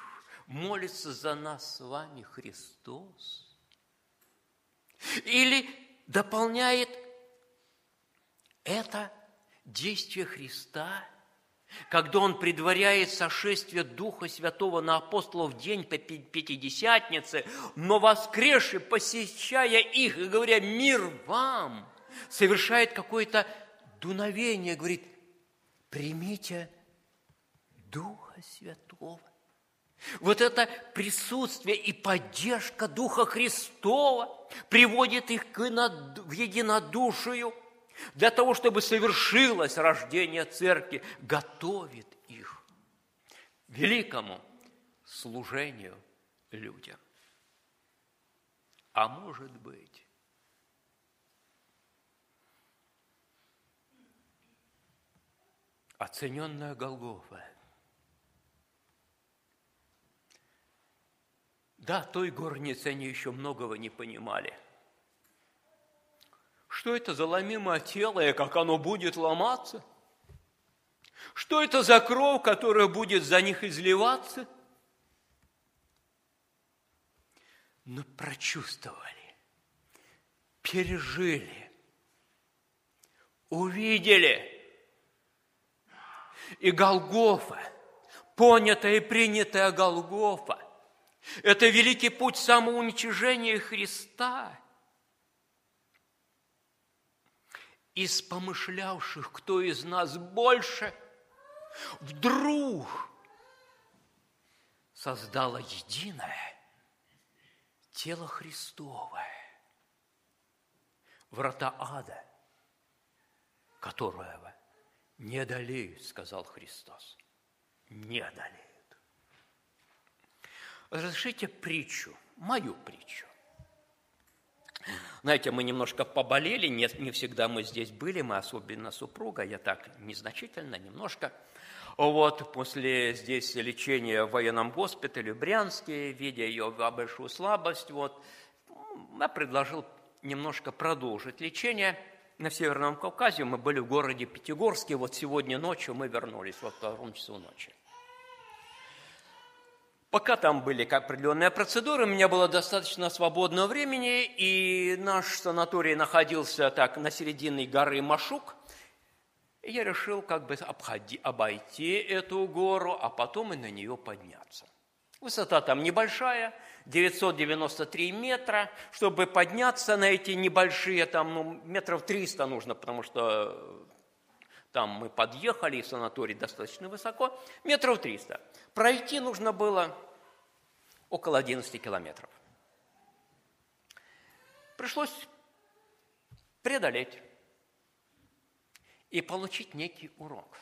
молится за нас с вами Христос. Или дополняет это действие Христа – когда он предваряет сошествие Духа Святого на апостолов день Пятидесятницы, но воскресший, посещая их и говоря «Мир вам!», совершает какое-то дуновение, говорит «Примите Духа Святого». Вот это присутствие и поддержка Духа Христова приводит их в единодушию – для того, чтобы совершилось рождение церкви, готовит их великому служению людям. А может быть, оцененная Голгофа. Да, той горнице они еще многого не понимали – что это за ломимое тело и как оно будет ломаться? Что это за кровь, которая будет за них изливаться? Но прочувствовали, пережили, увидели. И Голгофа, понятая и принятая Голгофа, это великий путь самоуничижения Христа – из помышлявших, кто из нас больше, вдруг создало единое тело Христовое, врата ада, которого не одолеют, сказал Христос, не одолеют. Разрешите притчу, мою притчу. Знаете, мы немножко поболели, не, не всегда мы здесь были, мы особенно супруга, я так незначительно, немножко. Вот, после здесь лечения в военном госпитале в Брянске, видя ее большую слабость, вот, я предложил немножко продолжить лечение. На Северном Кавказе мы были в городе Пятигорске, вот сегодня ночью мы вернулись, во втором часу ночи. Пока там были определенные процедуры, у меня было достаточно свободного времени, и наш санаторий находился так на середине горы Машук. И я решил как бы обходи, обойти эту гору, а потом и на нее подняться. Высота там небольшая, 993 метра. Чтобы подняться на эти небольшие, там ну, метров 300 нужно, потому что там мы подъехали, и санаторий достаточно высоко, метров 300. Пройти нужно было около 11 километров. Пришлось преодолеть и получить некий урок.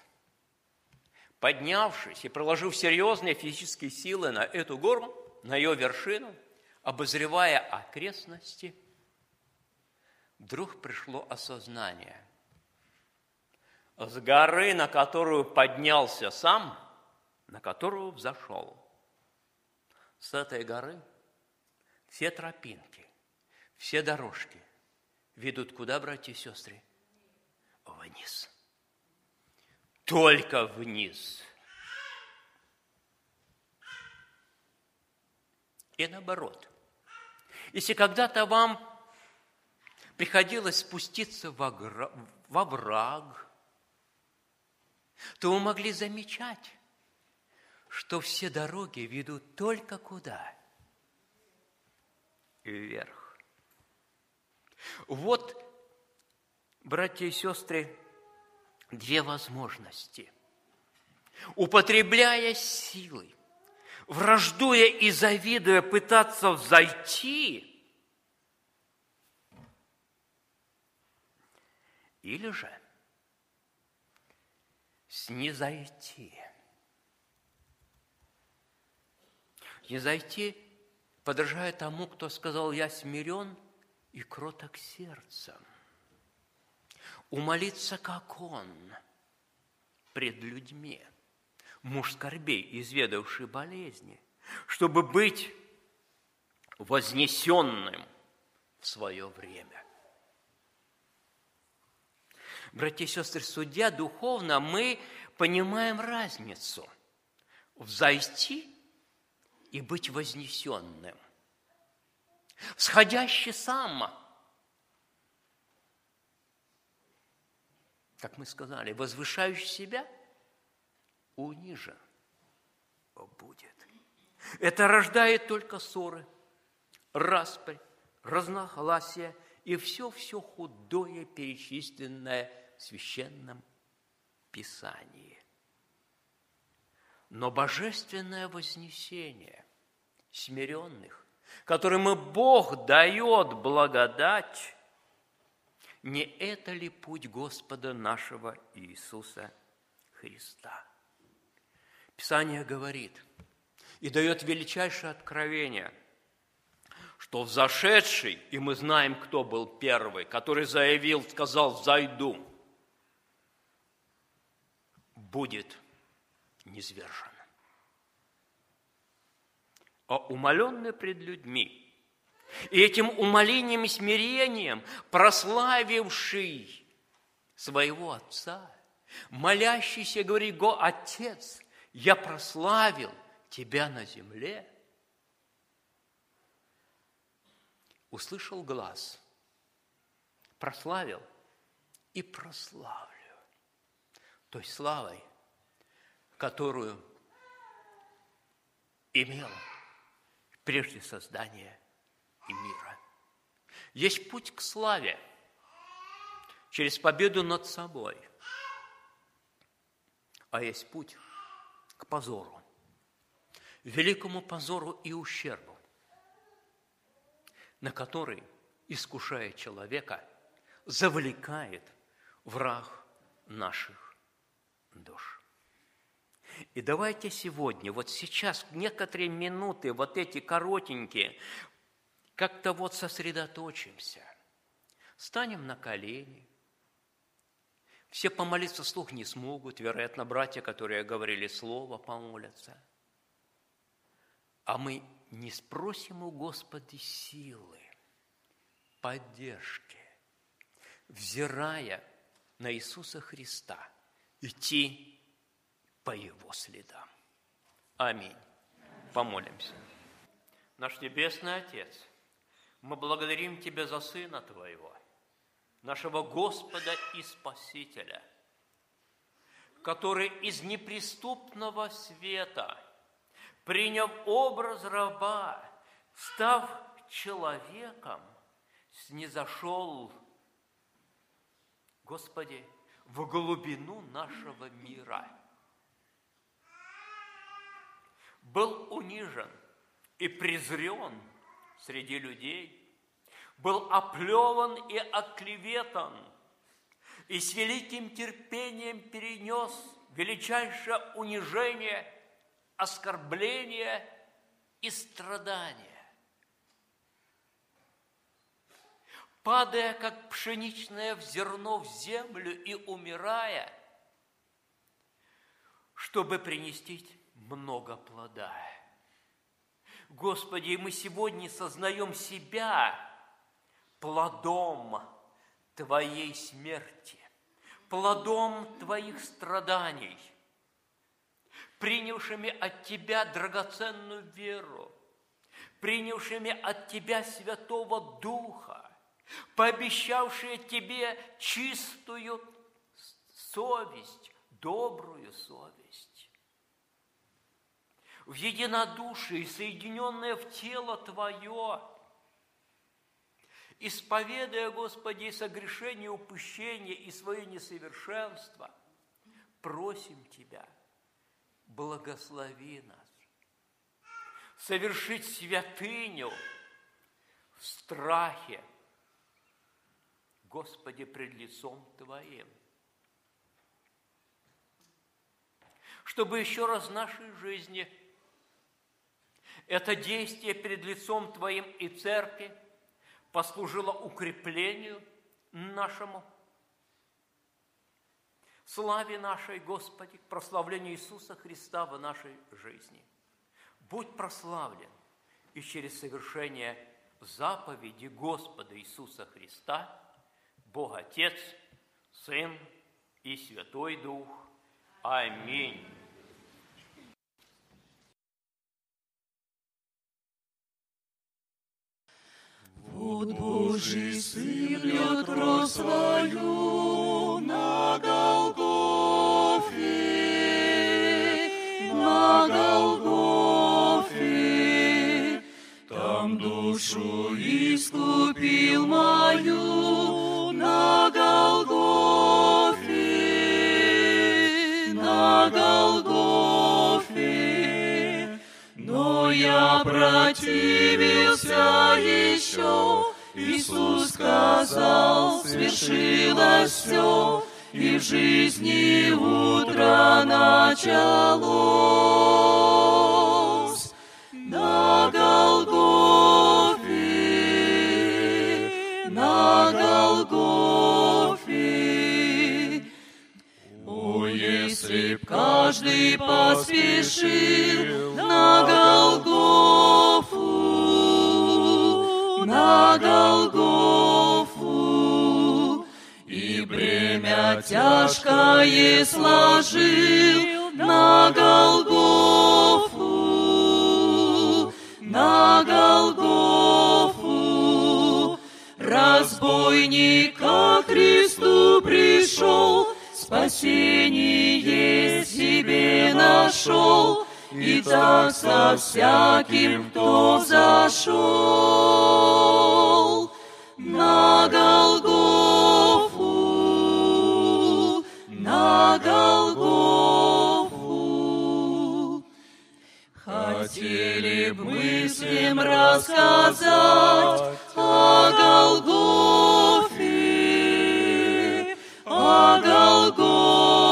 Поднявшись и проложив серьезные физические силы на эту гору, на ее вершину, обозревая окрестности, вдруг пришло осознание. С горы, на которую поднялся сам, на которую взошел, с этой горы все тропинки, все дорожки ведут куда, братья и сестры? Вниз. Только вниз. И наоборот. Если когда-то вам приходилось спуститься во враг, то вы могли замечать, что все дороги ведут только куда? Вверх. Вот, братья и сестры, две возможности. Употребляя силы, враждуя и завидуя, пытаться взойти, или же снизойти – не зайти, подражая тому, кто сказал, я смирен и кроток сердцем. Умолиться, как он, пред людьми, муж скорбей, изведавший болезни, чтобы быть вознесенным в свое время. Братья и сестры, судя духовно, мы понимаем разницу. Взойти и быть вознесенным. Сходящий сам, как мы сказали, возвышающий себя, унижен будет. Это рождает только ссоры, распри, разногласия и все-все худое, перечисленное Священном Писании. Но божественное вознесение смиренных, которым и Бог дает благодать, не это ли путь Господа нашего Иисуса Христа? Писание говорит и дает величайшее откровение, что взошедший, и мы знаем, кто был первый, который заявил, сказал, «Зайду», будет низвержен а умоленный пред людьми. И этим умолением и смирением, прославивший своего Отца, молящийся, говорит, Го, Отец, я прославил Тебя на земле, услышал глаз, прославил и прославлю той славой, которую имел прежде создания и мира. Есть путь к славе через победу над собой, а есть путь к позору, великому позору и ущербу, на который, искушая человека, завлекает враг наших душ. И давайте сегодня, вот сейчас, некоторые минуты, вот эти коротенькие, как-то вот сосредоточимся. Станем на колени. Все помолиться вслух не смогут, вероятно, братья, которые говорили слово, помолятся. А мы не спросим у Господа силы, поддержки, взирая на Иисуса Христа, идти по его следам. Аминь. Помолимся. Наш Небесный Отец, мы благодарим Тебя за Сына Твоего, нашего Господа и Спасителя, который из неприступного света, приняв образ раба, став человеком, снизошел, Господи, в глубину нашего мира. Был унижен и презрен среди людей, был оплеван и оклеветан, и с великим терпением перенес величайшее унижение, оскорбление и страдания. Падая, как пшеничное в зерно в землю и умирая, чтобы принести много плода. Господи, мы сегодня сознаем себя плодом Твоей смерти, плодом Твоих страданий, принявшими от Тебя драгоценную веру, принявшими от Тебя Святого Духа, пообещавшие тебе чистую совесть, добрую совесть. В единодушии, соединенное в тело Твое, исповедуя, Господи, согрешение, упущение и свое несовершенство, просим Тебя, благослови нас, совершить святыню в страхе, Господи, пред лицом Твоим. Чтобы еще раз в нашей жизни это действие перед лицом Твоим и Церкви послужило укреплению нашему, славе нашей, Господи, прославлению Иисуса Христа в нашей жизни. Будь прославлен и через совершение заповеди Господа Иисуса Христа – Бог Отец, Сын и Святой Дух. Аминь. Вот Божий Сын льет кровь свою на Голгофе, на Голгофе. Там душу искупил мою, я противился еще, Иисус сказал, свершилось все, и в жизни утро началось. Каждый поспешил на Голгофу, на Голгофу, и бремя тяжкое сложил на Голгофу, на Голгофу, разбойника Христу пришел, спасение себе нашел, и так со всяким, кто зашел на Голгофу, на Голгофу. Хотели б мы всем рассказать о Голгофе, о Голгофе,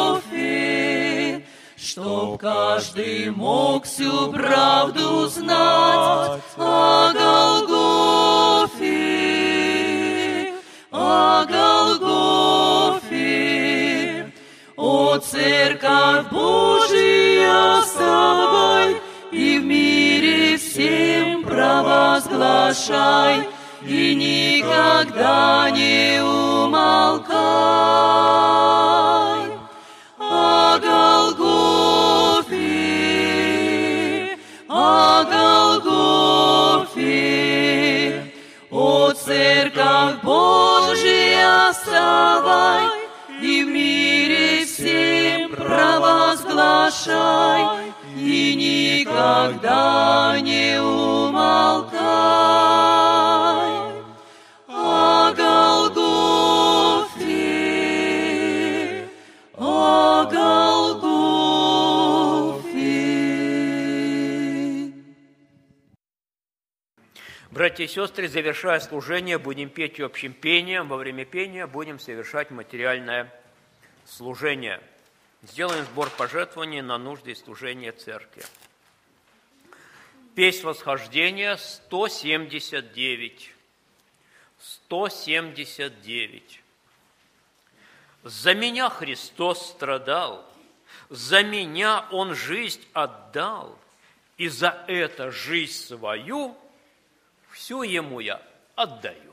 чтоб каждый мог всю правду знать о Голгофе, о Голгофе. О, Церковь Божия, вставай, и в мире всем провозглашай, и никогда не умолкай. О Голгофе, о Церковь Божия, вставай, и в мире всем провозглашай, и никогда не умолкай. Братья и сестры, завершая служение, будем петь общим пением. Во время пения будем совершать материальное служение. Сделаем сбор пожертвований на нужды и служения церкви. Песнь восхождения 179. 179. За меня Христос страдал, за меня Он жизнь отдал, и за это жизнь свою всю Ему я отдаю.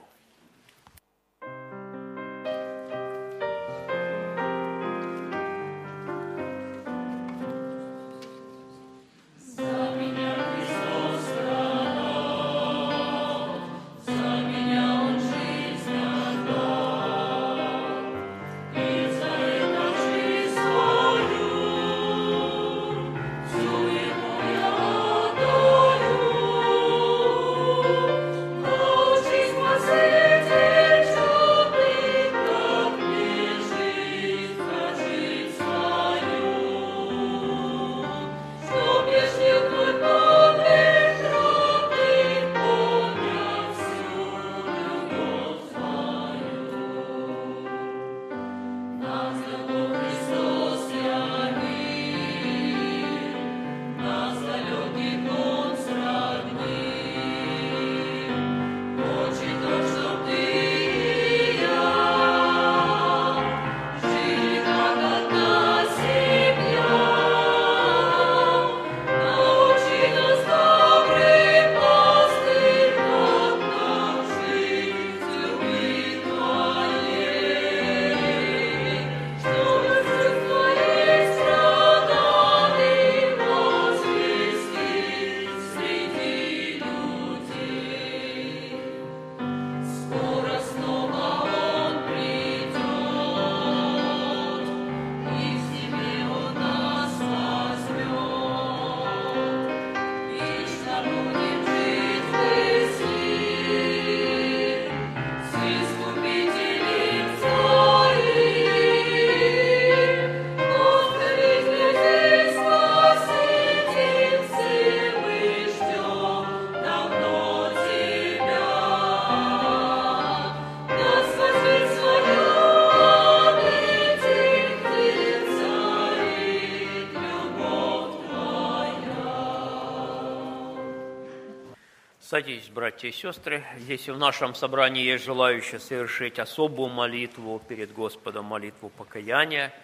Садитесь, братья и сестры. Если в нашем собрании есть желающие совершить особую молитву перед Господом, молитву покаяния,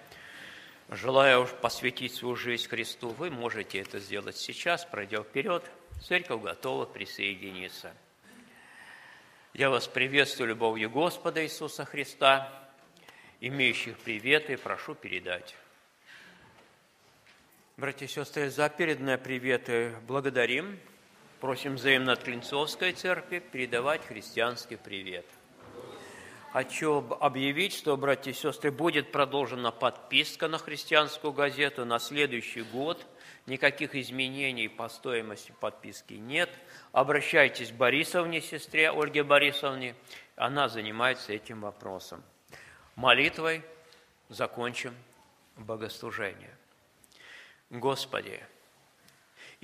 желая посвятить свою жизнь Христу, вы можете это сделать сейчас, пройдя вперед. Церковь готова присоединиться. Я вас приветствую любовью Господа Иисуса Христа. Имеющих приветы прошу передать. Братья и сестры, за переданные приветы благодарим. Просим взаимно от Клинцовской церкви передавать христианский привет. Хочу об- объявить, что, братья и сестры, будет продолжена подписка на христианскую газету на следующий год. Никаких изменений по стоимости подписки нет. Обращайтесь к Борисовне, сестре Ольге Борисовне. Она занимается этим вопросом. Молитвой закончим богослужение. Господи,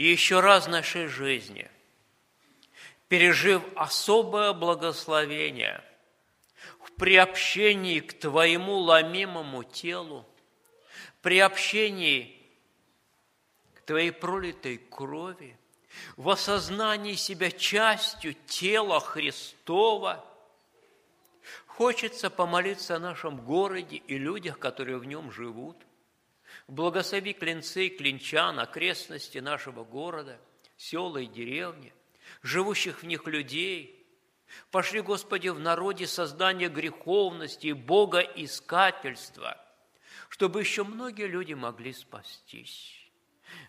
и еще раз в нашей жизни, пережив особое благословение в приобщении к Твоему ломимому телу, приобщении к Твоей пролитой крови, в осознании себя частью тела Христова, хочется помолиться о нашем городе и людях, которые в нем живут – Благослови клинцы, клинчан, окрестности нашего города, села и деревни, живущих в них людей. Пошли, Господи, в народе создание греховности и богоискательства, чтобы еще многие люди могли спастись.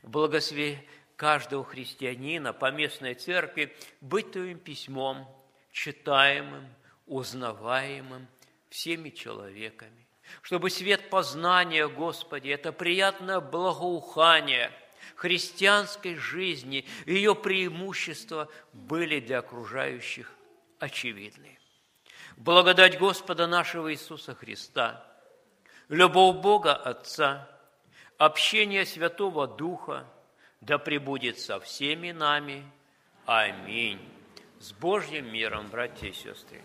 Благослови каждого христианина по местной церкви быть Твоим письмом, читаемым, узнаваемым всеми человеками. Чтобы свет познания, Господи, это приятное благоухание христианской жизни, ее преимущества были для окружающих очевидны. Благодать Господа нашего Иисуса Христа, любовь Бога Отца, общение Святого Духа да пребудет со всеми нами. Аминь. С Божьим миром, братья и сестры.